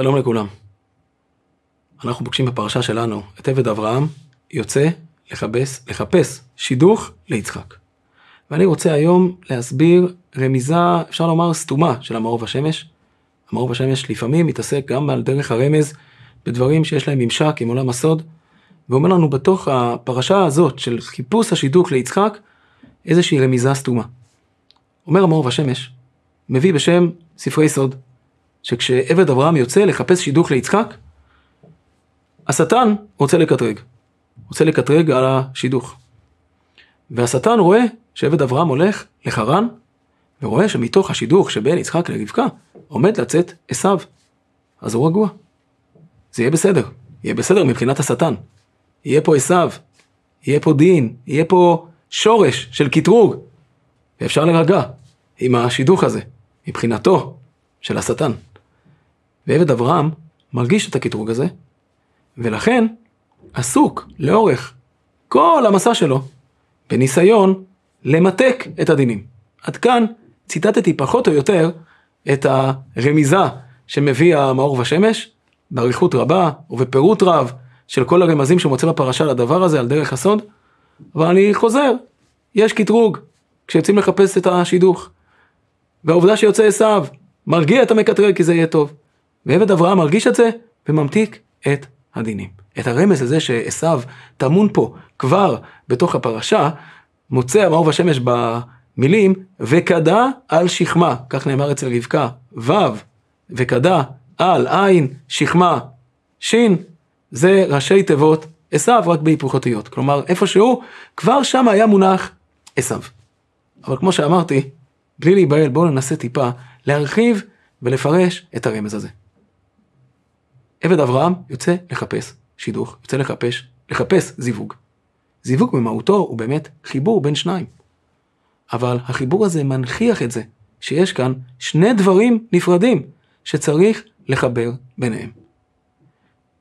שלום לכולם. אנחנו פוגשים בפרשה שלנו את עבד אברהם יוצא לחפש, לחפש שידוך ליצחק. ואני רוצה היום להסביר רמיזה, אפשר לומר סתומה של המאור בשמש. המאור בשמש לפעמים מתעסק גם על דרך הרמז בדברים שיש להם ממשק עם עולם הסוד, ואומר לנו בתוך הפרשה הזאת של חיפוש השידוך ליצחק איזושהי רמיזה סתומה. אומר המאור בשמש, מביא בשם ספרי סוד. שכשעבד אברהם יוצא לחפש שידוך ליצחק, השטן רוצה לקטרג. רוצה לקטרג על השידוך. והשטן רואה שעבד אברהם הולך לחרן, ורואה שמתוך השידוך שבין יצחק לרבקה עומד לצאת עשיו. אז הוא רגוע. זה יהיה בסדר. יהיה בסדר מבחינת השטן. יהיה פה עשיו, יהיה פה דין, יהיה פה שורש של קטרוג. ואפשר להירגע עם השידוך הזה, מבחינתו של השטן. ועבד אברהם מרגיש את הקטרוג הזה, ולכן עסוק לאורך כל המסע שלו בניסיון למתק את הדינים. עד כאן ציטטתי פחות או יותר את הרמיזה שמביא המאור ושמש, באריכות רבה ובפירוט רב של כל הרמזים שהוא מוצא בפרשה לדבר הזה על דרך הסוד, אבל אני חוזר, יש קטרוג כשיוצאים לחפש את השידוך. והעובדה שיוצא עשיו מרגיע את המקטרג כי זה יהיה טוב. ועבד אברהם מרגיש את זה וממתיק את הדינים. את הרמז הזה שעשו טמון פה כבר בתוך הפרשה, מוצא המאור והשמש במילים, וקדה על שכמה, כך נאמר אצל רבקה, ו', וקדה על עין, שכמה, שין, זה ראשי תיבות עשו רק בהיפוך אותיות. כלומר, איפשהו, כבר שם היה מונח עשו. אבל כמו שאמרתי, בלי להיבהל, בואו ננסה טיפה להרחיב ולפרש את הרמז הזה. עבד אברהם יוצא לחפש שידוך, יוצא לחפש, לחפש זיווג. זיווג במהותו הוא באמת חיבור בין שניים. אבל החיבור הזה מנכיח את זה, שיש כאן שני דברים נפרדים שצריך לחבר ביניהם.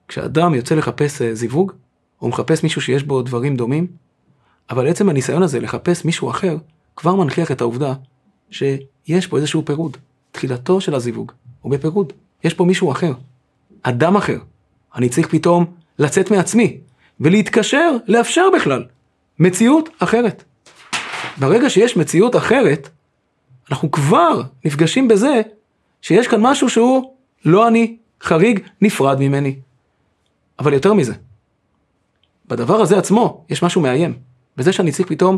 כשאדם יוצא לחפש אה, זיווג, הוא מחפש מישהו שיש בו דברים דומים, אבל עצם הניסיון הזה לחפש מישהו אחר, כבר מנכיח את העובדה שיש פה איזשהו פירוד. תחילתו של הזיווג הוא בפירוד. יש פה מישהו אחר, אדם אחר. אני צריך פתאום לצאת מעצמי ולהתקשר, לאפשר בכלל מציאות אחרת. ברגע שיש מציאות אחרת, אנחנו כבר נפגשים בזה שיש כאן משהו שהוא לא אני, חריג, נפרד ממני. אבל יותר מזה, בדבר הזה עצמו יש משהו מאיים. בזה שאני צריך פתאום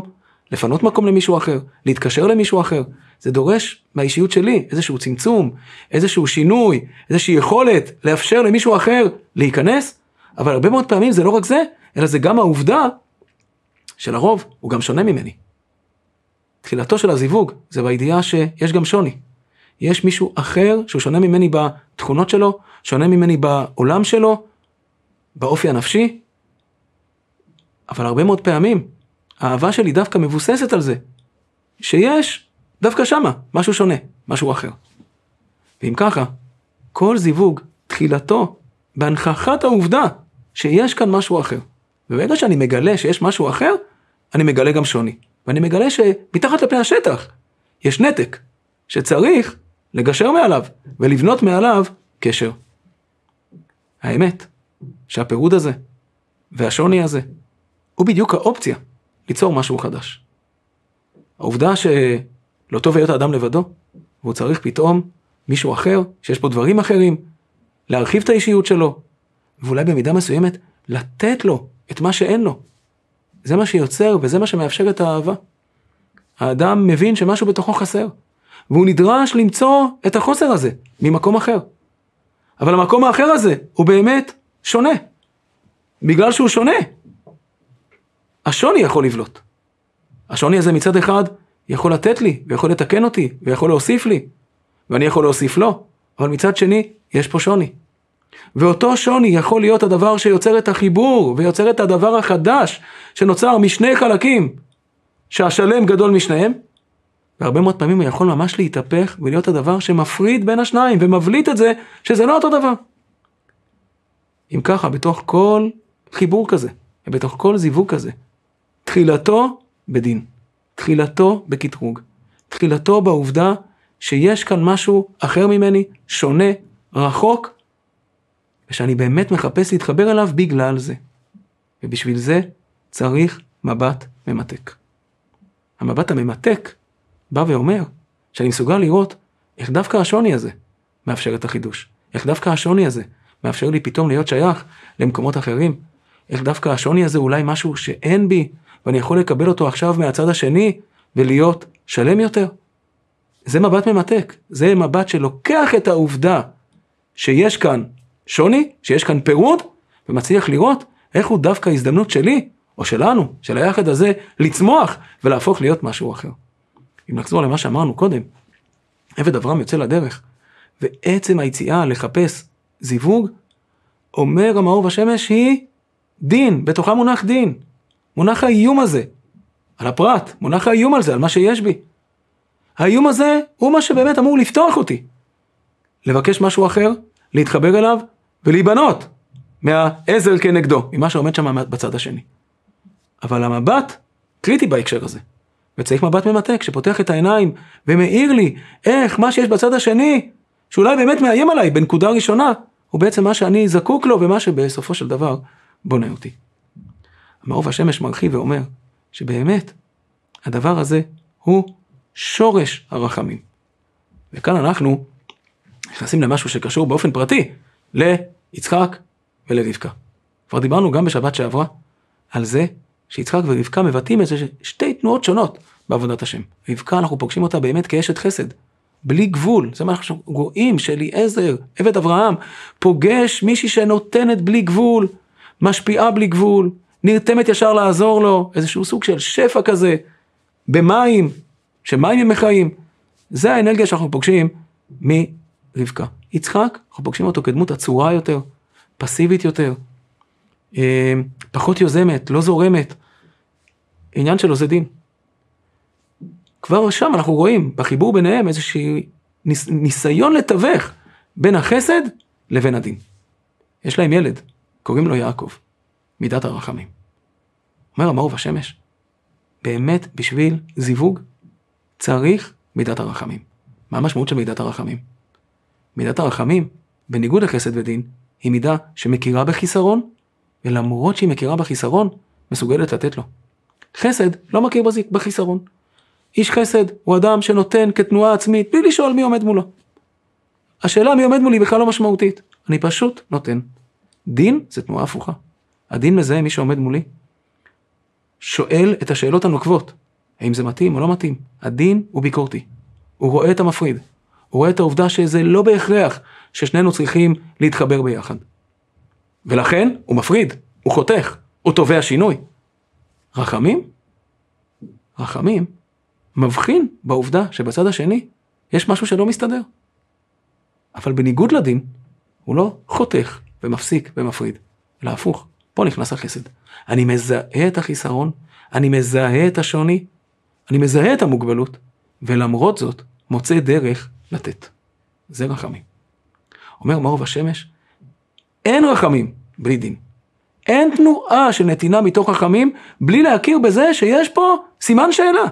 לפנות מקום למישהו אחר, להתקשר למישהו אחר. זה דורש מהאישיות שלי איזשהו צמצום, איזשהו שינוי, איזושהי יכולת לאפשר למישהו אחר להיכנס, אבל הרבה מאוד פעמים זה לא רק זה, אלא זה גם העובדה שלרוב הוא גם שונה ממני. תחילתו של הזיווג זה בידיעה שיש גם שוני. יש מישהו אחר שהוא שונה ממני בתכונות שלו, שונה ממני בעולם שלו, באופי הנפשי, אבל הרבה מאוד פעמים האהבה שלי דווקא מבוססת על זה, שיש דווקא שמה משהו שונה, משהו אחר. ואם ככה, כל זיווג, תחילתו בהנכחת העובדה שיש כאן משהו אחר. וברגע שאני מגלה שיש משהו אחר, אני מגלה גם שוני. ואני מגלה שמתחת לפני השטח יש נתק, שצריך לגשר מעליו ולבנות מעליו קשר. האמת, שהפירוד הזה והשוני הזה הוא בדיוק האופציה ליצור משהו חדש. העובדה שלא טוב להיות האדם לבדו, והוא צריך פתאום מישהו אחר, שיש פה דברים אחרים, להרחיב את האישיות שלו, ואולי במידה מסוימת לתת לו את מה שאין לו. זה מה שיוצר וזה מה שמאפשר את האהבה. האדם מבין שמשהו בתוכו חסר, והוא נדרש למצוא את החוסר הזה ממקום אחר. אבל המקום האחר הזה הוא באמת שונה. בגלל שהוא שונה, השוני יכול לבלוט. השוני הזה מצד אחד יכול לתת לי, ויכול לתקן אותי, ויכול להוסיף לי, ואני יכול להוסיף לו, אבל מצד שני, יש פה שוני. ואותו שוני יכול להיות הדבר שיוצר את החיבור, ויוצר את הדבר החדש, שנוצר משני חלקים, שהשלם גדול משניהם, והרבה מאוד פעמים הוא יכול ממש להתהפך ולהיות הדבר שמפריד בין השניים, ומבליט את זה שזה לא אותו דבר. אם ככה, בתוך כל חיבור כזה, ובתוך כל זיווג כזה, תחילתו בדין, תחילתו בקטרוג, תחילתו בעובדה שיש כאן משהו אחר ממני, שונה, רחוק, ושאני באמת מחפש להתחבר אליו בגלל זה. ובשביל זה צריך מבט ממתק. המבט הממתק בא ואומר שאני מסוגל לראות איך דווקא השוני הזה מאפשר את החידוש. איך דווקא השוני הזה מאפשר לי פתאום להיות שייך למקומות אחרים. איך דווקא השוני הזה אולי משהו שאין בי, ואני יכול לקבל אותו עכשיו מהצד השני, ולהיות שלם יותר. זה מבט ממתק, זה מבט שלוקח את העובדה שיש כאן שוני, שיש כאן פירוד, ומצליח לראות איך הוא דווקא הזדמנות שלי, או שלנו, של היחד הזה, לצמוח ולהפוך להיות משהו אחר. אם נחזור למה שאמרנו קודם, עבד אברהם יוצא לדרך, ועצם היציאה לחפש זיווג, אומר המאור בשמש היא דין, בתוכה מונח דין. מונח האיום הזה, על הפרט, מונח האיום על זה, על מה שיש בי. האיום הזה הוא מה שבאמת אמור לפתוח אותי. לבקש משהו אחר, להתחבר אליו ולהיבנות מהעזר כנגדו, ממה שעומד שם בצד השני. אבל המבט קריטי בהקשר הזה. וצריך מבט ממתק שפותח את העיניים ומאיר לי איך מה שיש בצד השני, שאולי באמת מאיים עליי בנקודה ראשונה, הוא בעצם מה שאני זקוק לו ומה שבסופו של דבר בונה אותי. המאור והשמש מרחיב ואומר שבאמת הדבר הזה הוא שורש הרחמים. וכאן אנחנו נכנסים למשהו שקשור באופן פרטי ליצחק ולרבקה. כבר דיברנו גם בשבת שעברה על זה שיצחק ורבקה מבטאים איזה שתי תנועות שונות בעבודת השם. רבקה אנחנו פוגשים אותה באמת כאשת חסד, בלי גבול, זה מה שאנחנו רואים שאליעזר, עבד אברהם, פוגש מישהי שנותנת בלי גבול, משפיעה בלי גבול, נרתמת ישר לעזור לו, איזשהו סוג של שפע כזה, במים, שמים הם מחיים. זה האנרגיה שאנחנו פוגשים מרבקה. יצחק, אנחנו פוגשים אותו כדמות עצורה יותר, פסיבית יותר, אה, פחות יוזמת, לא זורמת. עניין שלו זה דין. כבר שם אנחנו רואים בחיבור ביניהם איזשהו ניס, ניסיון לתווך בין החסד לבין הדין. יש להם ילד, קוראים לו יעקב, מידת הרחמים. אומר המאור והשמש, באמת בשביל זיווג צריך מידת הרחמים. מה המשמעות של מידת הרחמים? מידת הרחמים, בניגוד לחסד ודין, היא מידה שמכירה בחיסרון, ולמרות שהיא מכירה בחיסרון, מסוגלת לתת לו. חסד לא מכיר בחיסרון. איש חסד הוא אדם שנותן כתנועה עצמית בלי לשאול מי עומד מולו. השאלה מי עומד מולי בכלל לא משמעותית, אני פשוט נותן. דין זה תנועה הפוכה. הדין מזהה מי שעומד מולי. שואל את השאלות הנוקבות, האם זה מתאים או לא מתאים. הדין הוא ביקורתי. הוא רואה את המפריד. הוא רואה את העובדה שזה לא בהכרח ששנינו צריכים להתחבר ביחד. ולכן הוא מפריד, הוא חותך, הוא תובע שינוי. רחמים? רחמים מבחין בעובדה שבצד השני יש משהו שלא מסתדר. אבל בניגוד לדין, הוא לא חותך ומפסיק ומפריד, אלא הפוך, פה נכנס החסד. אני מזהה את החיסרון, אני מזהה את השוני, אני מזהה את המוגבלות, ולמרות זאת מוצא דרך לתת. זה רחמים. אומר מאור בשמש, אין רחמים בלי דין. אין תנועה של נתינה מתוך רחמים בלי להכיר בזה שיש פה סימן שאלה.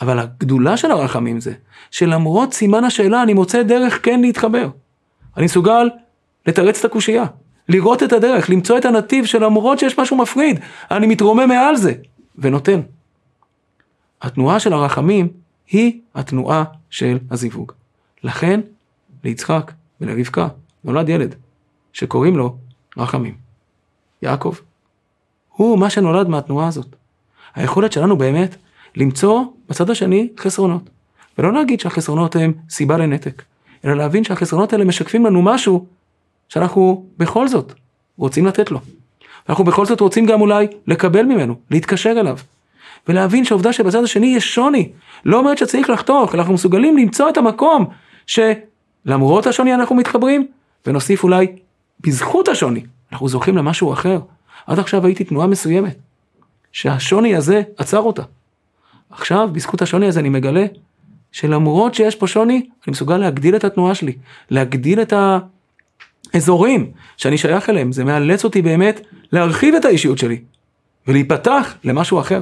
אבל הגדולה של הרחמים זה שלמרות סימן השאלה אני מוצא דרך כן להתחבר. אני מסוגל לתרץ את הקושייה, לראות את הדרך, למצוא את הנתיב שלמרות שיש משהו מפריד, אני מתרומם מעל זה ונותן. התנועה של הרחמים היא התנועה של הזיווג. לכן ליצחק ולרבקה נולד ילד שקוראים לו רחמים. יעקב. הוא מה שנולד מהתנועה הזאת. היכולת שלנו באמת למצוא בצד השני חסרונות. ולא להגיד שהחסרונות הם סיבה לנתק, אלא להבין שהחסרונות האלה משקפים לנו משהו שאנחנו בכל זאת רוצים לתת לו. אנחנו בכל זאת רוצים גם אולי לקבל ממנו, להתקשר אליו. ולהבין שהעובדה שבצד השני יש שוני, לא אומרת שצריך לחתוך, אנחנו מסוגלים למצוא את המקום שלמרות השוני אנחנו מתחברים, ונוסיף אולי בזכות השוני, אנחנו זוכים למשהו אחר. עד עכשיו הייתי תנועה מסוימת, שהשוני הזה עצר אותה. עכשיו, בזכות השוני הזה אני מגלה שלמרות שיש פה שוני, אני מסוגל להגדיל את התנועה שלי, להגדיל את האזורים שאני שייך אליהם. זה מאלץ אותי באמת להרחיב את האישיות שלי ולהיפתח למשהו אחר.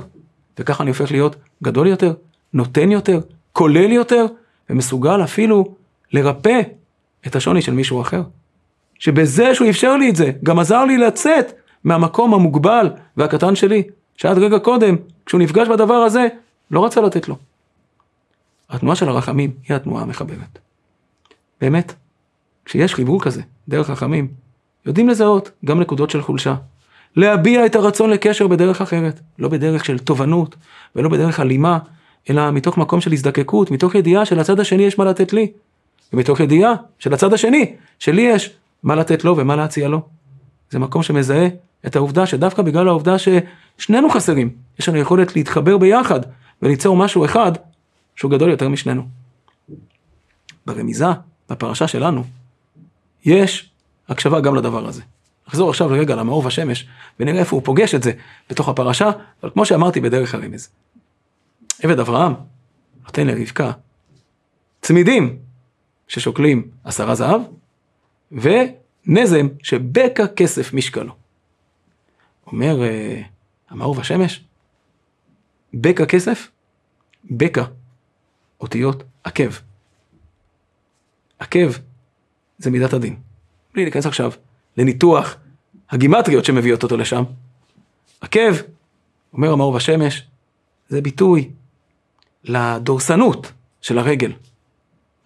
וככה אני הופך להיות גדול יותר, נותן יותר, כולל יותר, ומסוגל אפילו לרפא את השוני של מישהו אחר. שבזה שהוא אפשר לי את זה, גם עזר לי לצאת מהמקום המוגבל והקטן שלי, שעד רגע קודם, כשהוא נפגש בדבר הזה, לא רצה לתת לו. התנועה של הרחמים היא התנועה המחברת. באמת, כשיש חיבור כזה, דרך רחמים, יודעים לזהות גם נקודות של חולשה. להביע את הרצון לקשר בדרך אחרת, לא בדרך של תובנות ולא בדרך אלימה, אלא מתוך מקום של הזדקקות, מתוך ידיעה שלצד השני יש מה לתת לי, ומתוך ידיעה שלצד השני, שלי יש מה לתת לו ומה להציע לו. זה מקום שמזהה את העובדה שדווקא בגלל העובדה ששנינו חסרים, יש לנו יכולת להתחבר ביחד וליצור משהו אחד שהוא גדול יותר משנינו. ברמיזה, בפרשה שלנו, יש הקשבה גם לדבר הזה. נחזור עכשיו רגע למאור והשמש ונראה איפה הוא פוגש את זה בתוך הפרשה, אבל כמו שאמרתי בדרך הרמז. עבד אברהם נותן לרבקה צמידים ששוקלים עשרה זהב ונזם שבקע כסף משקלו. אומר אה, המאור והשמש, בקע כסף, בקע אותיות עקב. עקב זה מידת הדין. בלי להיכנס עכשיו לניתוח הגימטריות שמביאות אותו לשם. עקב, אומר המאור והשמש, זה ביטוי לדורסנות של הרגל.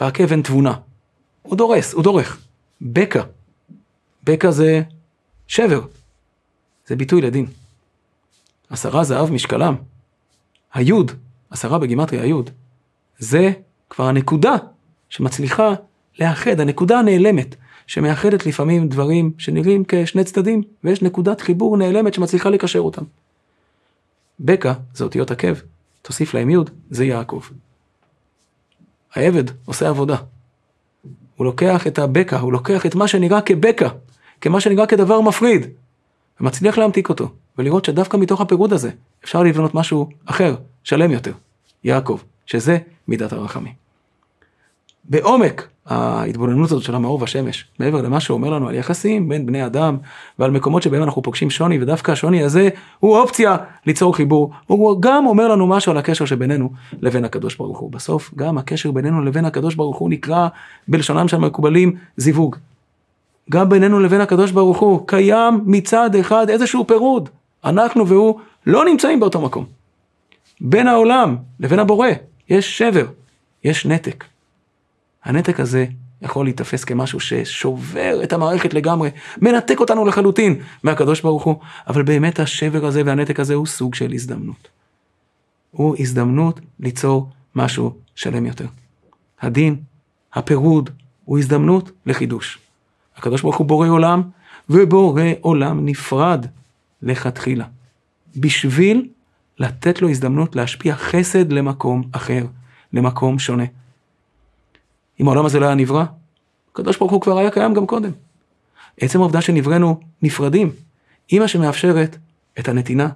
בעקב אין תבונה. הוא דורס, הוא דורך. בקע. בקע זה שבר. זה ביטוי לדין. עשרה זהב משקלם. היוד, עשרה בגימטריה היוד, זה כבר הנקודה שמצליחה לאחד, הנקודה הנעלמת, שמאחדת לפעמים דברים שנראים כשני צדדים, ויש נקודת חיבור נעלמת שמצליחה לקשר אותם. בקע זה אותיות עקב, תוסיף להם יוד, זה יעקב. העבד עושה עבודה. הוא לוקח את הבקע, הוא לוקח את מה שנראה כבקע, כמה שנראה כדבר מפריד, ומצליח להמתיק אותו, ולראות שדווקא מתוך הפירוד הזה אפשר לבנות משהו אחר, שלם יותר, יעקב, שזה מידת הרחמים. בעומק ההתבוננות הזאת של המאור והשמש, מעבר למה שהוא אומר לנו על יחסים בין בני אדם ועל מקומות שבהם אנחנו פוגשים שוני, ודווקא השוני הזה הוא אופציה ליצור חיבור, הוא גם אומר לנו משהו על הקשר שבינינו לבין הקדוש ברוך הוא. בסוף גם הקשר בינינו לבין הקדוש ברוך הוא נקרא בלשונם של המקובלים זיווג. גם בינינו לבין הקדוש ברוך הוא קיים מצד אחד איזשהו פירוד, אנחנו והוא לא נמצאים באותו מקום. בין העולם לבין הבורא יש שבר, יש נתק. הנתק הזה יכול להיתפס כמשהו ששובר את המערכת לגמרי, מנתק אותנו לחלוטין מהקדוש ברוך הוא, אבל באמת השבר הזה והנתק הזה הוא סוג של הזדמנות. הוא הזדמנות ליצור משהו שלם יותר. הדין, הפירוד, הוא הזדמנות לחידוש. הקדוש ברוך הוא בורא עולם, ובורא עולם נפרד לכתחילה. בשביל לתת לו הזדמנות להשפיע חסד למקום אחר, למקום שונה. אם העולם הזה לא היה נברא, הקדוש ברוך הוא כבר היה קיים גם קודם. עצם העובדה שנבראנו נפרדים, היא מה שמאפשרת את הנתינה,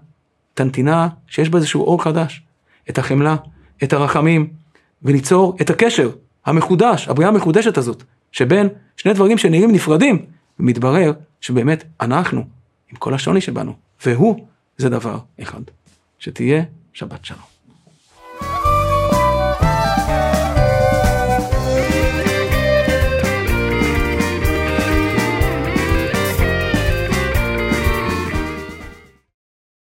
את הנתינה שיש בה איזשהו אור חדש, את החמלה, את הרחמים, וליצור את הקשר המחודש, הבריאה המחודשת הזאת, שבין שני דברים שנראים נפרדים, ומתברר שבאמת אנחנו, עם כל השוני שבנו, והוא, זה דבר אחד. שתהיה שבת שלום.